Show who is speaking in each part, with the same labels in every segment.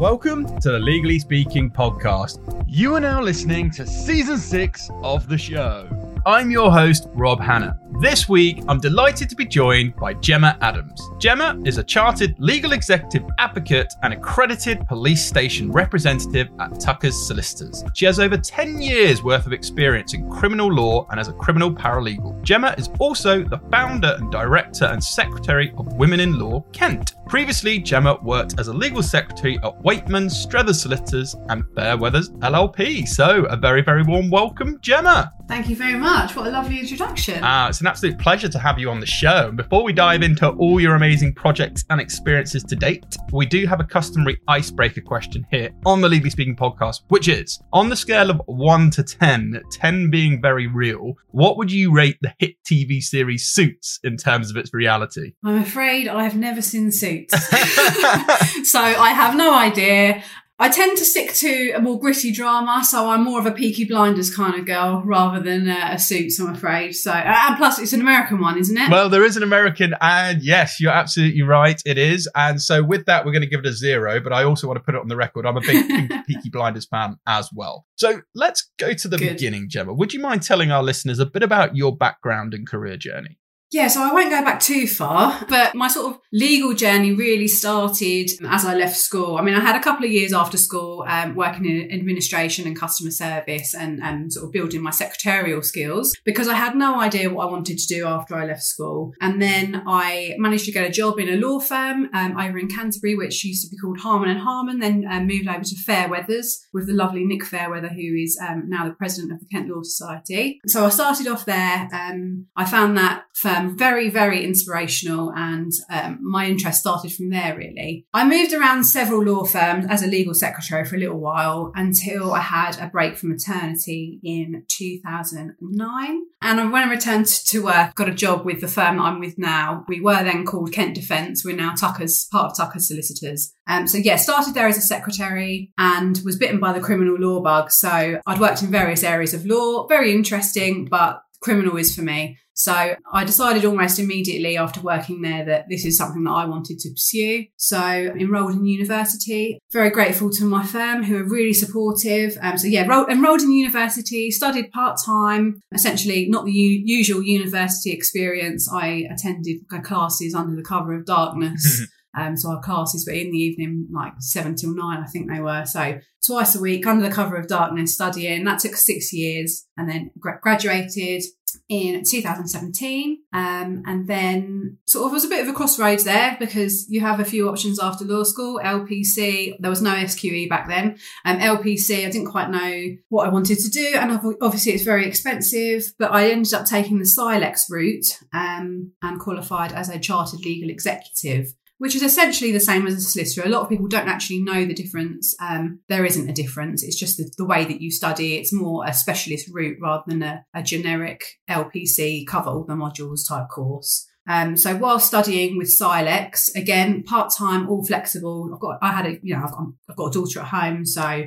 Speaker 1: Welcome to the Legally Speaking podcast.
Speaker 2: You are now listening to season six of the show.
Speaker 1: I'm your host, Rob Hanna. This week, I'm delighted to be joined by Gemma Adams. Gemma is a chartered legal executive advocate and accredited police station representative at Tucker's Solicitors. She has over 10 years worth of experience in criminal law and as a criminal paralegal. Gemma is also the founder and director and secretary of Women in Law Kent. Previously, Gemma worked as a legal secretary at Waitman, Struthers Solicitors, and Fairweathers LLP. So, a very, very warm welcome, Gemma.
Speaker 3: Thank you very much. What a lovely introduction.
Speaker 1: Uh, it's an absolute pleasure to have you on the show. And before we dive into all your amazing projects and experiences to date, we do have a customary icebreaker question here on the Legally Speaking podcast, which is on the scale of 1 to 10, 10 being very real, what would you rate the hit TV series Suits in terms of its reality?
Speaker 3: I'm afraid I've never seen Suits. so I have no idea. I tend to stick to a more gritty drama, so I'm more of a Peaky Blinders kind of girl rather than uh, a Suits. I'm afraid. So, uh, and plus, it's an American one, isn't it?
Speaker 1: Well, there is an American, and yes, you're absolutely right. It is, and so with that, we're going to give it a zero. But I also want to put it on the record. I'm a big Peaky Blinders fan as well. So let's go to the
Speaker 3: Good.
Speaker 1: beginning, Gemma. Would you mind telling our listeners a bit about your background and career journey?
Speaker 3: Yeah, so I won't go back too far, but my sort of legal journey really started as I left school. I mean, I had a couple of years after school um, working in administration and customer service and, and sort of building my secretarial skills because I had no idea what I wanted to do after I left school. And then I managed to get a job in a law firm um, over in Canterbury, which used to be called Harmon and Harmon, then um, moved over to Fairweathers with the lovely Nick Fairweather, who is um, now the president of the Kent Law Society. So I started off there. Um, I found that firm very, very inspirational, and um, my interest started from there. Really, I moved around several law firms as a legal secretary for a little while until I had a break from maternity in 2009. And when I returned to work, got a job with the firm that I'm with now. We were then called Kent Defence. We're now Tucker's, part of Tucker's solicitors. Um, so yeah, started there as a secretary and was bitten by the criminal law bug. So I'd worked in various areas of law, very interesting, but criminal is for me. So I decided almost immediately after working there that this is something that I wanted to pursue. So enrolled in university. Very grateful to my firm who are really supportive. Um, so yeah, enrolled, enrolled in university, studied part time. Essentially, not the u- usual university experience. I attended classes under the cover of darkness. Um, so our classes were in the evening, like seven till nine, I think they were. So twice a week under the cover of darkness studying. That took six years and then gra- graduated in 2017. Um, and then sort of was a bit of a crossroads there because you have a few options after law school. LPC, there was no SQE back then. Um, LPC, I didn't quite know what I wanted to do. And obviously it's very expensive, but I ended up taking the CILEx route um, and qualified as a chartered legal executive which is essentially the same as a solicitor. A lot of people don't actually know the difference. Um, there isn't a difference. It's just the, the, way that you study. It's more a specialist route rather than a, a generic LPC cover all the modules type course. Um, so while studying with CILEx, again, part time, all flexible. I've got, I had a, you know, I've I've got a daughter at home, so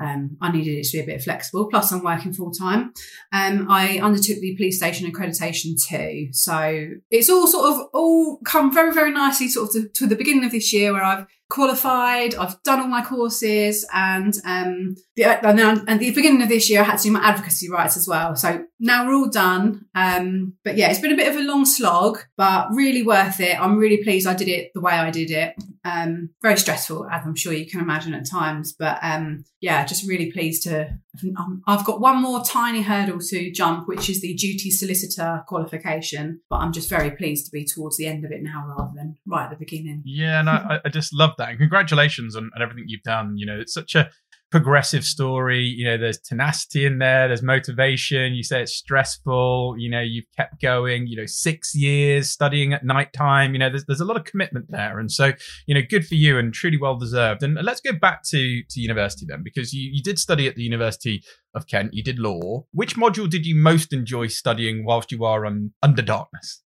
Speaker 3: um, I needed it to be a bit flexible. Plus, I'm working full time. Um, I undertook the police station accreditation too. So it's all sort of all come very, very nicely sort of to, to the beginning of this year where I've qualified. I've done all my courses, and um, the, and then at the beginning of this year, I had to do my advocacy rights as well. So now we're all done. Um, but yeah, it's been a bit of a long slog, but really worth it. I'm really pleased I did it the way I did it. Um, very stressful, as I'm sure you can imagine at times, but um, yeah, just really pleased to. Um, I've got one more tiny hurdle to jump, which is the duty solicitor qualification, but I'm just very pleased to be towards the end of it now rather than right at the beginning.
Speaker 1: Yeah, and I, I just love that. And congratulations on, on everything you've done. You know, it's such a progressive story. You know, there's tenacity in there, there's motivation. You say it's stressful. You know, you've kept going, you know, six years studying at night time. You know, there's, there's a lot of commitment there. And so, you know, good for you and truly well deserved. And let's go back to, to university then, because you, you did study at the University of Kent. You did law. Which module did you most enjoy studying whilst you are under darkness?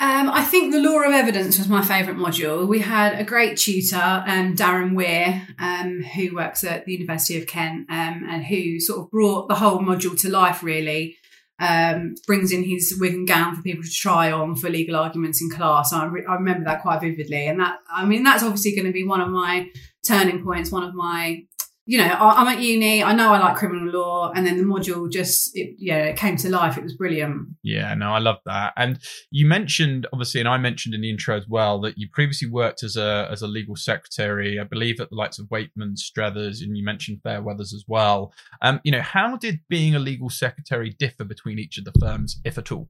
Speaker 3: Um, I think the law of evidence was my favourite module. We had a great tutor, um, Darren Weir, um, who works at the University of Kent um, and who sort of brought the whole module to life, really. um, brings in his wig and gown for people to try on for legal arguments in class. I, re- I remember that quite vividly. And that, I mean, that's obviously going to be one of my turning points, one of my you know, I'm at uni. I know I like criminal law, and then the module just, it, yeah, it came to life. It was brilliant.
Speaker 1: Yeah, no, I love that. And you mentioned, obviously, and I mentioned in the intro as well that you previously worked as a as a legal secretary, I believe, at the likes of Wakeman, Struthers, and you mentioned Fairweathers as well. Um, you know, how did being a legal secretary differ between each of the firms, if at all?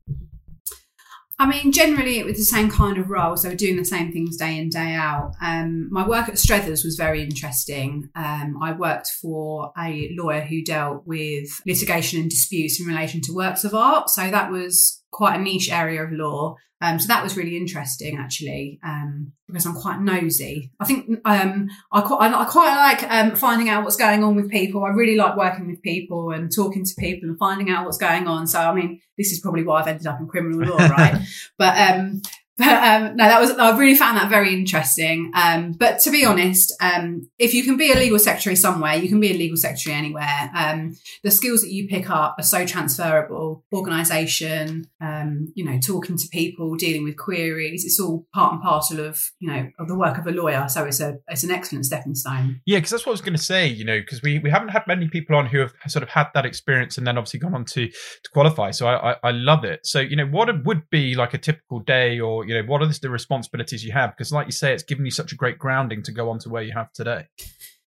Speaker 3: I mean, generally it was the same kind of role, so doing the same things day in day out. Um, my work at Struthers was very interesting. Um, I worked for a lawyer who dealt with litigation and disputes in relation to works of art, so that was quite a niche area of law. Um, so that was really interesting, actually, um, because I'm quite nosy. I think um, I, quite, I, quite like um, finding out what's going on with people. I really like working with people and talking to people and finding out what's going on. So, I mean, this is probably why I've ended up in criminal law, right? but um, but um, no, that was I really found that very interesting. Um, but to be honest, um, if you can be a legal secretary somewhere, you can be a legal secretary anywhere. Um, the skills that you pick up are so transferable. Organisation, um, you know, talking to people, dealing with queries, it's all part and parcel of you know of the work of a lawyer. So it's a it's an excellent stepping stone.
Speaker 1: Yeah, because that's what I was going to say. You know, because we we haven't had many people on who have sort of had that experience and then obviously gone on to to qualify. So I I, I love it. So you know, what would be like a typical day or you know what are the responsibilities you have? Because like you say it's given you such a great grounding to go on to where you have today.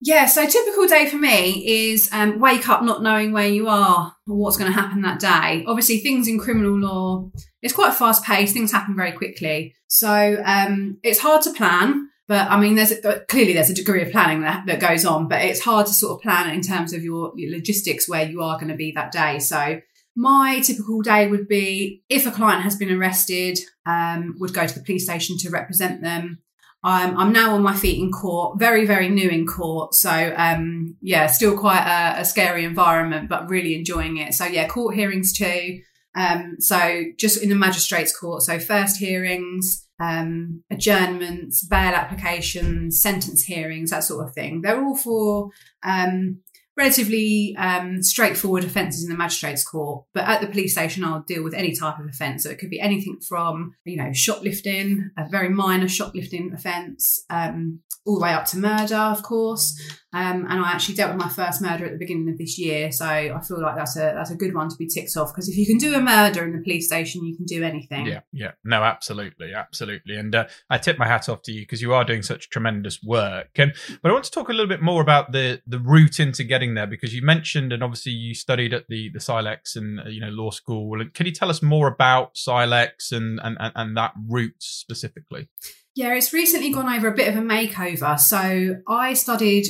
Speaker 3: Yeah so typical day for me is um, wake up not knowing where you are or what's going to happen that day. Obviously things in criminal law it's quite fast paced things happen very quickly. So um, it's hard to plan but I mean, there's a, clearly there's a degree of planning that, that goes on, but it's hard to sort of plan in terms of your, your logistics where you are going to be that day. So my typical day would be if a client has been arrested, um, would go to the police station to represent them. I'm now on my feet in court, very, very new in court. So, um, yeah, still quite a, a, scary environment, but really enjoying it. So, yeah, court hearings too. Um, so, just in the magistrates' court. So, first hearings, um, adjournments, bail applications, sentence hearings, that sort of thing. They're all for um, relatively um, straightforward offences in the magistrates court but at the police station i'll deal with any type of offence. So it could be anything from you know shoplifting a very minor shoplifting offence um, all the way up to murder of course um, and I actually dealt with my first murder at the beginning of this year, so I feel like that's a that's a good one to be ticked off because if you can do a murder in the police station, you can do anything.
Speaker 1: Yeah, yeah, no, absolutely, absolutely, and uh, I tip my hat off to you because you are doing such tremendous work. And but I want to talk a little bit more about the the route into getting there because you mentioned and obviously you studied at the the CILEx and uh, you know law school. Can you tell us more about CILEx and and and, and that route specifically?
Speaker 3: Yeah, it's recently gone over a bit of a makeover. So I studied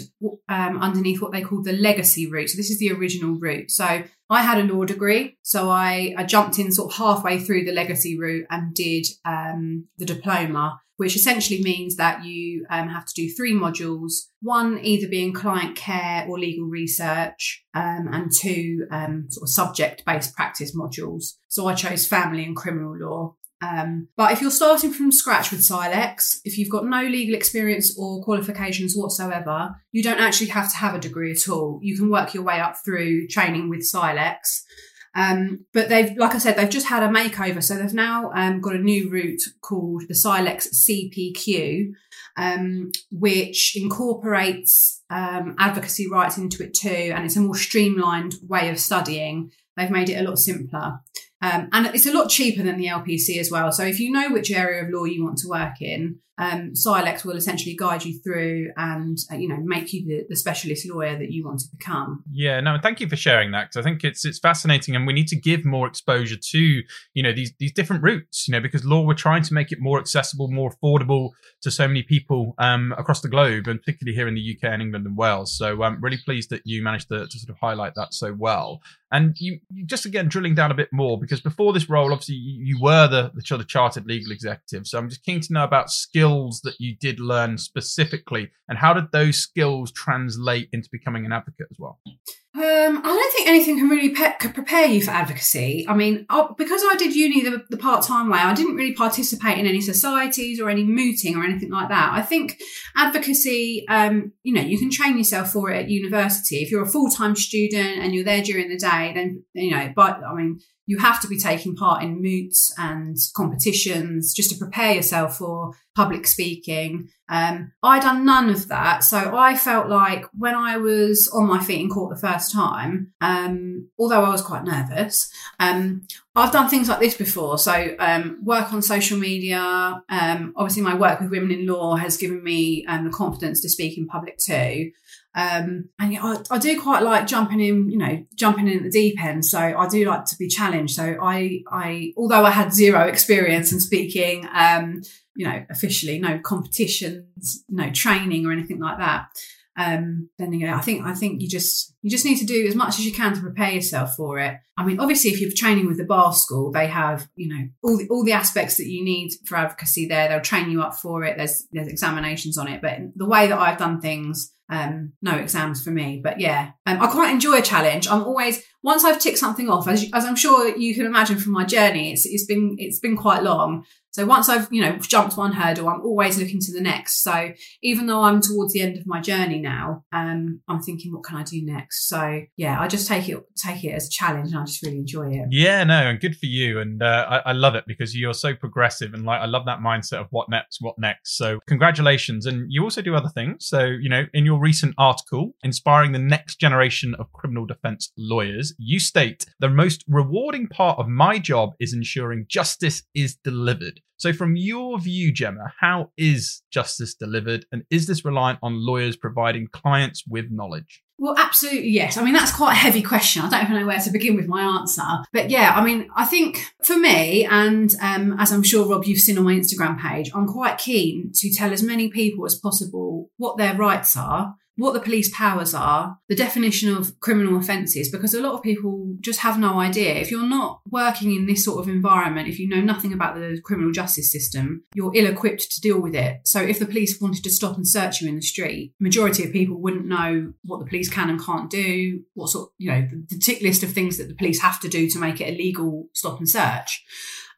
Speaker 3: um, underneath what they call the legacy route. So this is the original route. So I had a law degree. So I, I jumped in sort of halfway through the legacy route and did um, the diploma, which essentially means that you um, have to do three modules. One either being client care or legal research, um, and two um, sort of subject based practice modules. So I chose family and criminal law. Um, but if you're starting from scratch with CILEx, if you've got no legal experience or qualifications whatsoever, you don't actually have to have a degree at all. You can work your way up through training with CILEx. Um, but they've, like I said, they've just had a makeover. So they've now um, got a new route called the CILEx CPQ, um, which incorporates um, advocacy rights into it too. And it's a more streamlined way of studying. They've made it a lot simpler. Um, and it's a lot cheaper than the LPC as well. So if you know which area of law you want to work in, um, CILEx will essentially guide you through and uh, you know make you the, the, specialist lawyer that you want to become.
Speaker 1: Yeah, no, thank you for sharing that because I think it's it's fascinating, and we need to give more exposure to you know these these different routes. You know, because law we're trying to make it more accessible, more affordable to so many people um, across the globe, and particularly here in the UK and England and Wales. So I'm really pleased that you managed to, to sort of highlight that so well. And you, you, just again drilling down a bit more because before this role, obviously you, you were the, the chartered legal executive. So I'm just keen to know about skills that you did learn specifically, and how did those skills translate into becoming an advocate as well?
Speaker 3: Um, I don't think anything can really pe- could prepare you for advocacy. I mean, I, because I did uni the, the part time way, I didn't really participate in any societies or any mooting or anything like that. I think advocacy, um, you know, you can train yourself for it at university. If you're a full time student and you're there during the day, then you know. But I mean, you have to be taking part in moots and competitions just to prepare yourself for public speaking. Um, I done none of that, so I felt like when I was on my feet in court the first time, um, although I was quite nervous, um, I've done things like this before. So um, work on social media. Um, obviously, my work with women in law has given me um, the confidence to speak in public too. Um, and I, I, do quite like jumping in, you know, jumping in at the deep end. So I do like to be challenged. So I, I, although I had zero experience in speaking, you know, officially, no competitions, no training or anything like that. Um, know, I think I think you just you just need to do as much as you can to prepare yourself for it. I mean, obviously, if you're training with the bar school, they have you know all the all the aspects that you need for advocacy there. They'll train you up for it. There's there's examinations on it, but the way that I've done things, um, no exams for me. But yeah, um, I quite enjoy a challenge. I'm always once I've ticked something off, as, as I'm sure you can imagine from my journey, it's it's been it's been quite long. So once I've, you know, jumped one hurdle, I'm always looking to the next. So even though I'm towards the end of my journey now, um, I'm thinking, what can I do next? So yeah, I just take it take it as a challenge, and I just really enjoy it.
Speaker 1: Yeah, no, and good for you, and uh, I, I love it because you're so progressive, and like I love that mindset of what next, what next. So congratulations, and you also do other things. So you know, in your recent article, inspiring the next generation of criminal defense lawyers, you state the most rewarding part of my job is ensuring justice is delivered. So, from your view, Gemma, how is justice delivered? And is this reliant on lawyers providing clients with knowledge?
Speaker 3: Well, absolutely, yes. I mean, that's quite a heavy question. I don't even know where to begin with my answer. But yeah, I mean, I think for me, and um, as I'm sure, Rob, you've seen on my Instagram page, I'm quite keen to tell as many people as possible what their rights are what the police powers are, the definition of criminal offences, because a lot of people just have no idea. If you're not working in this sort of environment, if you know nothing about the criminal justice system, you're ill equipped to deal with it. So if the police wanted to stop and search you in the street, majority of people wouldn't know what the police can and can't do, what sort, you know, the tick list of things that the police have to do to make it a legal stop and search.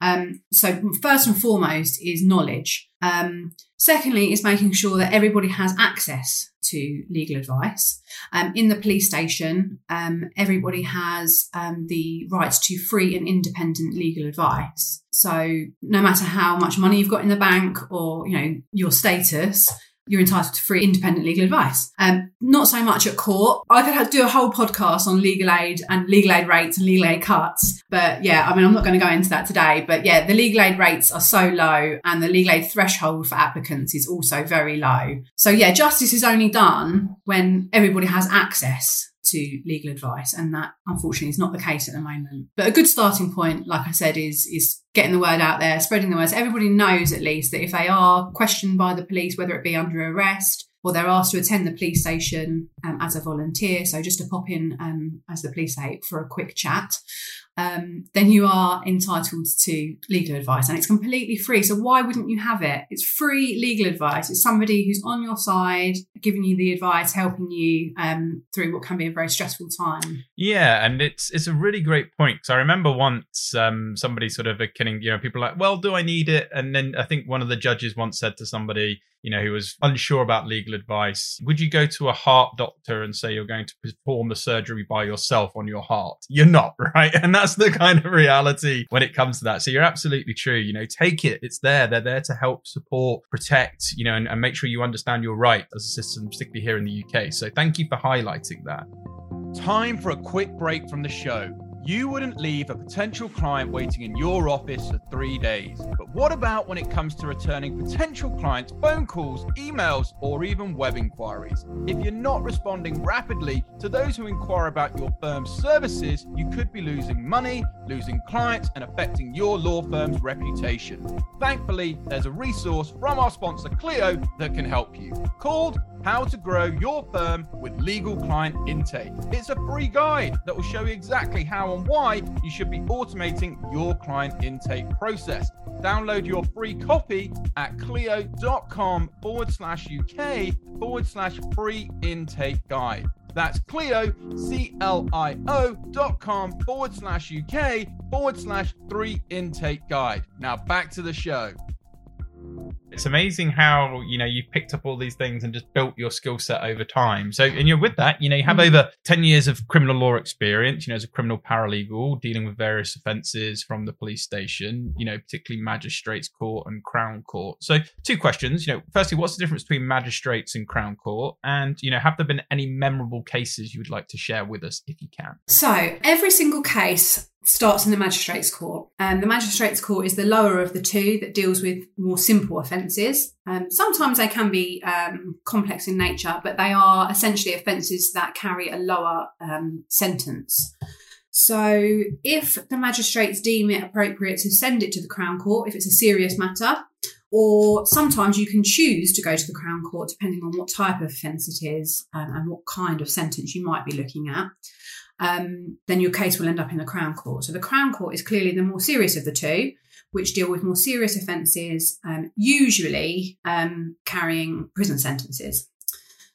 Speaker 3: Um, so first and foremost is knowledge. Um, secondly, is making sure that everybody has access to legal advice. Um, in the police station, um, everybody has um, the rights to free and independent legal advice. So no matter how much money you've got in the bank or you know your status, you're entitled to free independent legal advice. Um, not so much at court. I could do a whole podcast on legal aid and legal aid rates and legal aid cuts. But yeah, I mean, I'm not going to go into that today. But yeah, the legal aid rates are so low and the legal aid threshold for applicants is also very low. So yeah, justice is only done when everybody has access to legal advice, and that unfortunately is not the case at the moment. But a good starting point, like I said, is is getting the word out there, spreading the word. So everybody knows at least that if they are questioned by the police, whether it be under arrest or they're asked to attend the police station um, as a volunteer, so just to pop in um, as the police say for a quick chat, um, then you are entitled to legal advice and it's completely free. So why wouldn't you have it? It's free legal advice. It's somebody who's on your side, giving you the advice, helping you um, through what can be a very stressful time.
Speaker 1: Yeah, and it's it's a really great point because I remember once um, somebody sort of kidding, you know, people like, well, do I need it? And then I think one of the judges once said to somebody, you know, who was unsure about legal advice, would you go to a heart doctor and say you're going to perform the surgery by yourself on your heart? You're not, right? And that's the kind of reality when it comes to that. So you're absolutely true. You know, take it. It's there. They're there to help, support, protect, you know, and, and make sure you understand your right as a system, particularly here in the UK. So thank you for highlighting that.
Speaker 2: Time for a quick break from the show. You wouldn't leave a potential client waiting in your office for three days. But what about when it comes to returning potential clients' phone calls, emails, or even web inquiries? If you're not responding rapidly to those who inquire about your firm's services, you could be losing money, losing clients, and affecting your law firm's reputation. Thankfully, there's a resource from our sponsor Clio that can help you called how to grow your firm with legal client intake. It's a free guide that will show you exactly how and why you should be automating your client intake process. Download your free copy at clio.com forward slash UK forward slash free intake guide. That's Clio, C L I O dot com forward slash UK forward slash three intake guide. Now back to the show.
Speaker 1: It's amazing how you know you've picked up all these things and just built your skill set over time. So, and you're with that, you know, you have
Speaker 3: Mm.
Speaker 1: over ten years of criminal law experience. You know, as a criminal paralegal, dealing with various offences from the police station. You know, particularly magistrates court and crown court. So, two questions. You know, firstly, what's the difference between magistrates and crown court? And you know, have there been any memorable cases you would like to share with us, if you can?
Speaker 3: So every single case starts in the magistrates court, and the magistrates court is the lower of the two that deals with more simple offences. Um, sometimes they can be um, complex in nature, but they are essentially offences that carry a lower um, sentence. So, if the magistrates deem it appropriate to send it to the Crown Court, if it's a serious matter, or sometimes you can choose to go to the Crown Court depending on what type of offence it is um, and what kind of sentence you might be looking at um, then your case will end up in the Crown Court. So the Crown Court is clearly the more serious of the two, which deal with more serious offences, um, usually um, carrying prison sentences.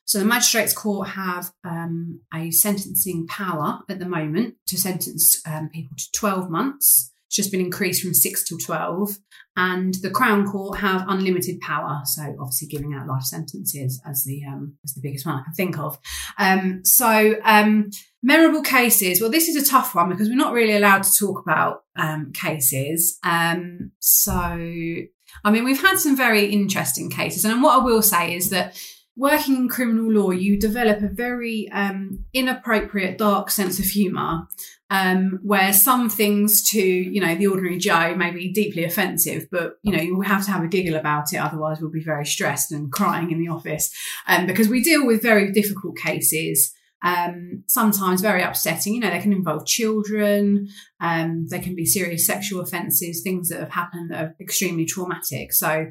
Speaker 3: So the Magistrates Court have um, a sentencing power at the moment to sentence um, people to 12 months. It's just been increased from six to 12. And the Crown Court have unlimited power, so obviously giving out life sentences as the um, as the biggest one I can think of. So memorable cases. Well, this is a tough one because we're not really allowed to talk about um, cases. Um, so, I mean, we've had some very interesting cases, and what I will say is that working in criminal law, you develop a very um, inappropriate, dark sense of humour. Um, where some things to you know the ordinary Joe may be deeply offensive, but you know you have to have a giggle about it, otherwise we'll be very stressed and crying in the office. Um, because we deal with very difficult cases, um, sometimes very upsetting. You know, they can involve children, um, can be serious sexual offences, things that have happened that are extremely traumatic. So,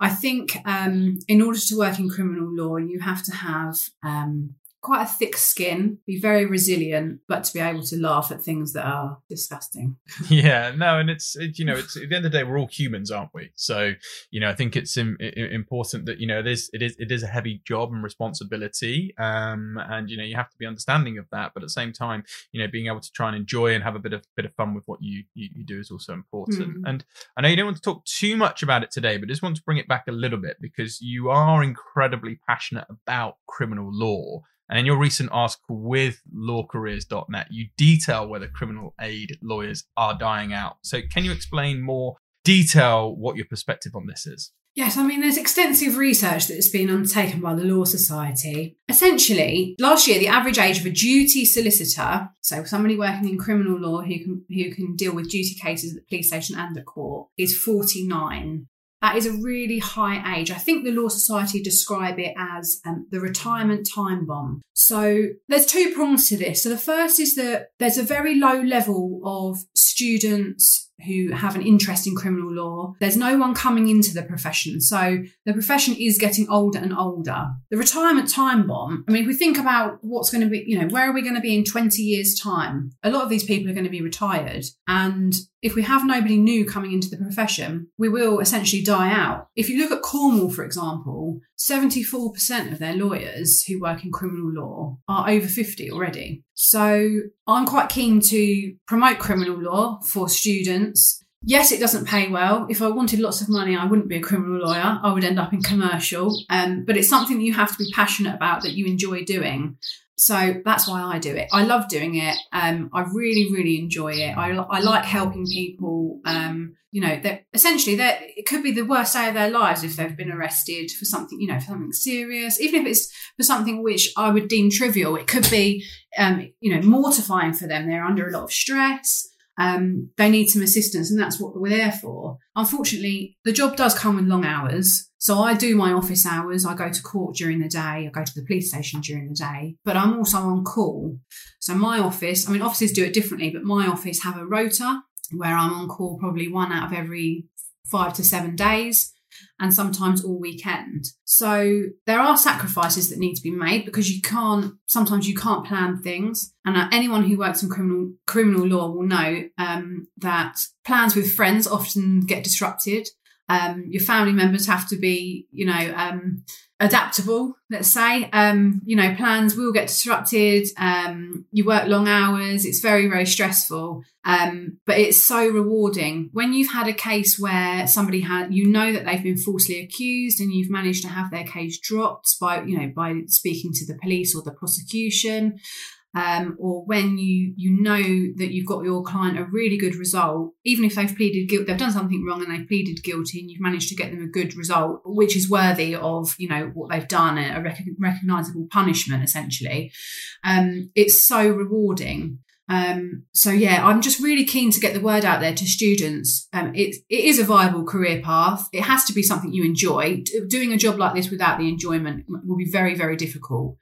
Speaker 3: I think um, in order to work in criminal law, you have to have um, quite a thick skin, be very resilient, but to be able to laugh at things that are disgusting.
Speaker 1: Yeah, no, and it's it, you know it's at the end of the day we're all humans, aren't we? So you know I think it's Im- important that you know it is it is it is a heavy job and responsibility, um, and you know you have to be understanding of that, but at the same time you know being able to try and enjoy and have a bit of bit of fun with what you you, you do is also important.
Speaker 3: Mm.
Speaker 1: And I know you don't want to talk too much about it today, but I just want to bring it back a little bit because you are incredibly passionate about criminal law. And in your recent article with lawcareers.net, you detail whether criminal aid lawyers are dying out. So, can you explain more detail what your perspective on this is?
Speaker 3: Yes, I mean, there's extensive research that's been undertaken by the Law Society. Essentially, last year, the average age of a duty solicitor, so somebody working in criminal law who can, who can deal with duty cases at the police station and the court, is 49. That is a really high age. I think the Law Society describe it as um, the retirement time bomb. So there's two prongs to this. So the first is that there's a very low level of students who have an interest in criminal law. There's no one coming into the profession. So the profession is getting older and older. The retirement time bomb, I mean, if we think about what's going to be, you know, where are we going to be in 20 years' time? A lot of these people are going to be retired. And if we have nobody new coming into the profession, we will essentially die out. If you look at Cornwall, for example, 74% of their lawyers who work in criminal law are over 50 already. So I'm quite keen to promote criminal law for students. Yes, it doesn't pay well. If I wanted lots of money, I wouldn't be a criminal lawyer. I would end up in commercial. Um, but it's something that you have to be passionate about that you enjoy doing. So that's why I do it. I love doing it. Um, I really, really enjoy it. I, I like helping people. Um, you know, that essentially that it could be the worst day of their lives if they've been arrested for something, you know, for something serious, even if it's for something which I would deem trivial. It could be, um, you know, mortifying for them. They're under a lot of stress. Um, they need some assistance, and that's what we're there for. Unfortunately, the job does come with long hours. So I do my office hours. I go to court during the day. I go to the police station during the day, but I'm also on call. So my office, I mean, offices do it differently, but my office have a rota where I'm on call probably one out of every five to seven days and sometimes all weekend. So there are sacrifices that need to be made because you can't sometimes you can't plan things. And uh, anyone who works in criminal criminal law will know um, that plans with friends often get disrupted. Um, your family members have to be, you know, um, adaptable, let's say. Um, you know, plans will get disrupted. Um, you work long hours. It's very, very stressful. Um, but it's so rewarding when you've had a case where somebody had, you know, that they've been falsely accused and you've managed to have their case dropped by, you know, by speaking to the police or the prosecution um, or when you you know that you've got your client a really good result, even if they've pleaded guilty, they've done something wrong and they've pleaded guilty, and you've managed to get them a good result, which is worthy of you know what they've done, a rec- recognizable punishment, essentially. Um, it's so rewarding. Um, so yeah, I'm just really keen to get the word out there to students. Um, it, it is a viable career path. It has to be something you enjoy. Doing a job like this without the enjoyment will be very, very difficult.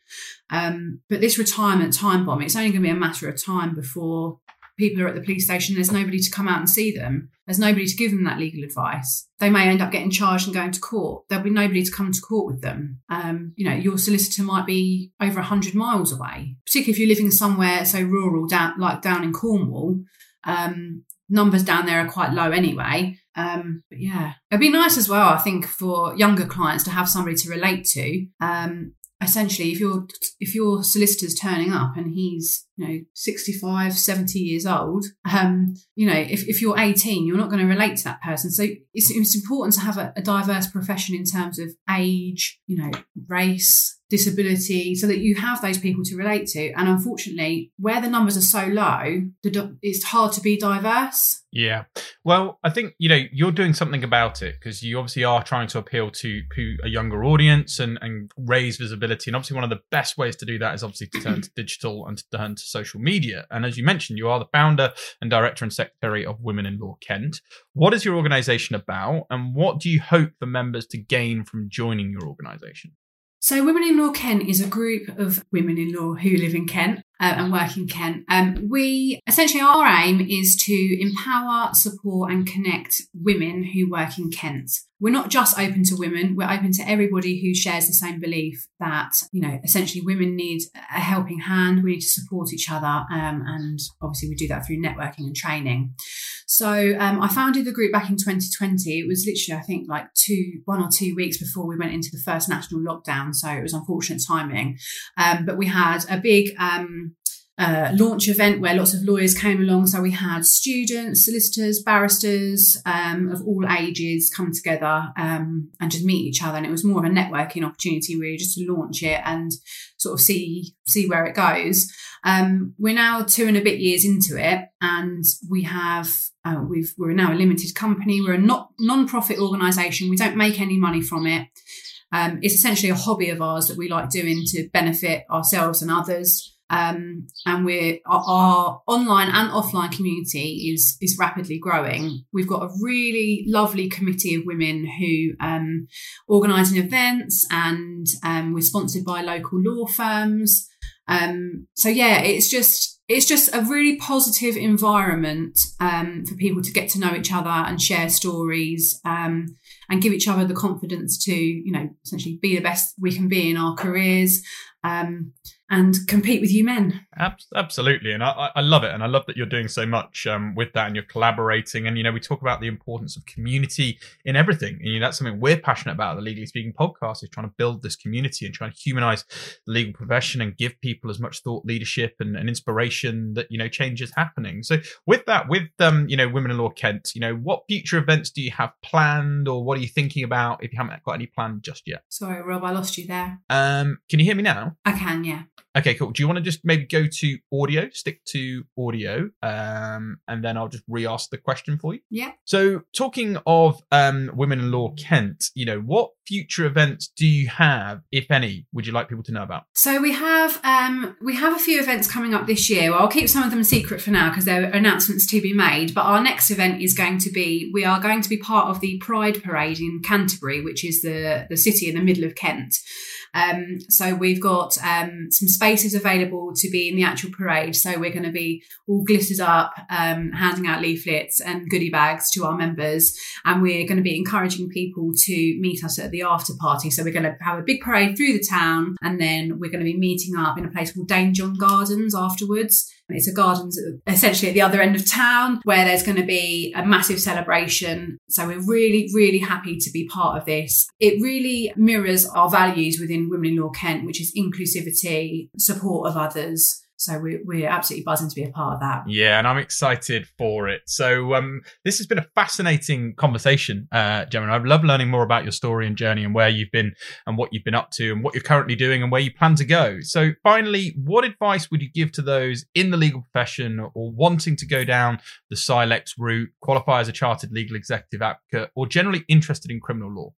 Speaker 3: Um, but this retirement time bomb, it's only going to be a matter of time before people are at the police station. There's nobody to come out and see them. There's nobody to give them that legal advice. They may end up getting charged and going to court. There'll be nobody to come to court with them. Um, you know, your solicitor might be over 100 miles away, particularly if you're living somewhere so rural, down like down in Cornwall. Um, numbers down there are quite low anyway. Um, but yeah, it'd be nice as well, I think, for younger clients to have somebody to relate to. Um, essentially if your if your solicitor's turning up and he's you know 65 70 years old um you know if, if you're 18 you're not going to relate to that person. So it's, it's important to have a, a diverse profession in terms of age you know race disability so that you have those people to relate to. And unfortunately where the numbers are so low it's hard to be diverse.
Speaker 1: Yeah. Well i think you know you're doing something about it because you obviously are trying to appeal to, to a younger audience and, and raise visibility. And obviously one of the best ways to do that is obviously to turn to digital and to turn to social media. And as you mentioned you are the founder and director and secretary of women in law kent. What is your organization about and what do you hope for members to gain from joining your organization
Speaker 3: so, Women in Law Kent is a group of women in law who live in Kent uh, and work in Kent. Um, we essentially our aim is to empower, support, and connect women who work in Kent we're not just open to women, we're open to everybody who shares the same belief that, you know, essentially women need a helping hand, we need to support each other. Um, and obviously, we do that through networking and training. So um, I founded the group back in 2020. It was literally, I think, like two, one or two weeks before we went into the first national lockdown. So it was unfortunate timing. Um, but we had a big um, uh, launch event where lots of lawyers came along. So we had students, solicitors, barristers um, of all ages come together um, and just meet each other. And it was more of a networking opportunity, really, just to launch it and sort of see see where it goes. Um, we're now two and a bit years into it, and we have uh, we've we're now a limited company. We're a not non-profit organisation. We don't make any money from it. Um, it's essentially a hobby of ours that we like doing to benefit ourselves and others. Um, and we're our, our, online and offline community is is rapidly growing. We've got a really lovely committee of women who um, organising events, and um, we're sponsored by local law firms. Um, so yeah, it's just it's just a really positive environment um, for people to get to know each other and share stories um, and give each other the confidence to you know essentially be the best we can be in our careers um, and compete with you men.
Speaker 1: Absolutely, and I, I, love it, and I love that you're doing so much um, with that, and you're collaborating. And you know, we talk about the importance of community in everything, and you know, that's something we're passionate about. The Legally Speaking podcast is trying to build this community and trying to humanize the legal profession and give people as much thought leadership and, and inspiration that you know change is happening. So, with that, with um, you know, Women in Law Kent, you know, what future events do you have planned, or what are you thinking about if you haven't got any planned just yet?
Speaker 3: Sorry, Rob, I lost you there.
Speaker 1: Um, can you hear me now?
Speaker 3: I can, yeah.
Speaker 1: Okay, cool. Do you want to just maybe go to audio, stick to audio, um, and then I'll just re-ask the question for you?
Speaker 3: Yeah.
Speaker 1: So, talking of um, Women in Law Kent, you know, what future events do you have, if any, would you like people to know about?
Speaker 3: So we have um, we have a few events coming up this year. Well, I'll keep some of them secret for now because there are announcements to be made. But our next event is going to be we are going to be part of the Pride Parade in Canterbury, which is the the city in the middle of Kent. Um, so we've got um, some spaces available to be in the actual parade. So we're going to be all glittered up, um, handing out leaflets and goodie bags to our members. And we're going to be encouraging people to meet us at the after party. So we're going to have a big parade through the town and then we're going to be meeting up in a place called Dane John Gardens afterwards. It's a gardens essentially at the other end of town where there's going to be a massive celebration. So we're really, really happy to be part of this. It really mirrors our values within Women in Law Kent, which is inclusivity, support of others, so we're, we're absolutely buzzing to be a part of that.
Speaker 1: Yeah, and I'm excited for it. So um, this has been a fascinating conversation, uh, Gemma. I've loved learning more about your story and journey and where you've been and what you've been up to and what you're currently doing and where you plan to go. So finally, what advice would you give to those in the legal profession or wanting to go down the CILEx route, qualify as a chartered legal executive advocate, or generally interested in criminal law?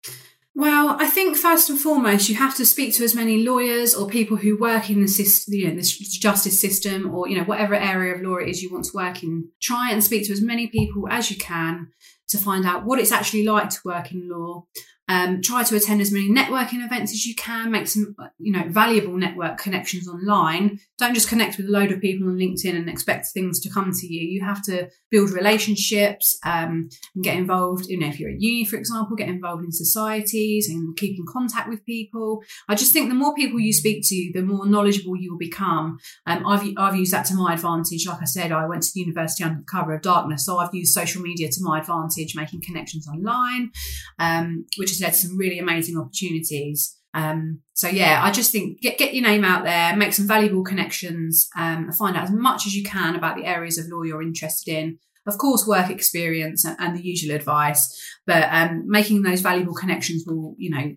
Speaker 3: Well, I think first and foremost, you have to speak to as many lawyers or people who work in the system, you know, the justice system, or you know, whatever area of law it is you want to work in. Try and speak to as many people as you can to find out what it's actually like to work in law. Um, try to attend as many networking events as you can. Make some, you know, valuable network connections online. Don't just connect with a load of people on LinkedIn and expect things to come to you. You have to build relationships um, and get involved. You know, if you're at uni, for example, get involved in societies and keep in contact with people. I just think the more people you speak to, the more knowledgeable you will become. Um, I've I've used that to my advantage. Like I said, I went to the university under the cover of darkness, so I've used social media to my advantage, making connections online, um, which has led some really amazing opportunities. Um, so yeah, I just think get get your name out there, make some valuable connections, um, find out as much as you can about the areas of law you're interested in. Of course, work experience and, and the usual advice, but um, making those valuable connections will, you know,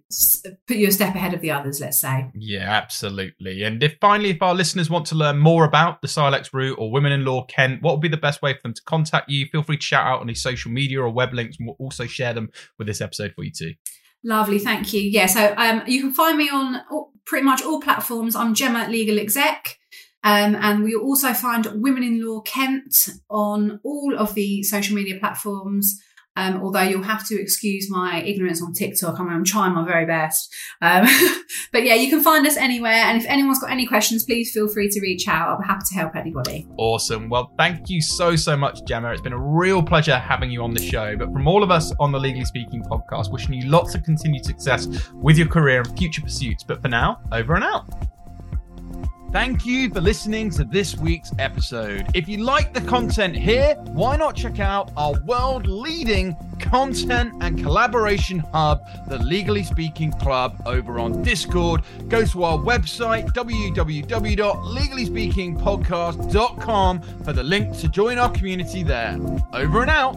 Speaker 3: put you a step ahead of the others. Let's say.
Speaker 1: Yeah, absolutely. And if finally, if our listeners want to learn more about the CILEx route or Women in Law Kent, what would be the best way for them to contact you? Feel free to shout out on these social media or web links, and we'll also share them with this episode for you too.
Speaker 3: Lovely, thank you. Yeah, so um, you can find me on all, pretty much all platforms. I'm Gemma Legal Exec. Um, and we also find Women in Law Kent on all of the social media platforms. Um, although you'll have to excuse my ignorance on TikTok. I mean, I'm trying my very best. Um, but yeah, you can find us anywhere. And if anyone's got any questions, please feel free to reach out. I'll be happy to help anybody.
Speaker 1: Awesome. Well, thank you so, so much, Gemma. It's been a real pleasure having you on the show. But from all of us on the Legally Speaking podcast, wishing you lots of continued success with your career and future pursuits. But for now, over and out.
Speaker 2: Thank you for listening to this week's episode. If you like the content here, why not check out our world leading content and collaboration hub, the Legally Speaking Club, over on Discord? Go to our website, www.legallyspeakingpodcast.com, for the link to join our community there. Over and out.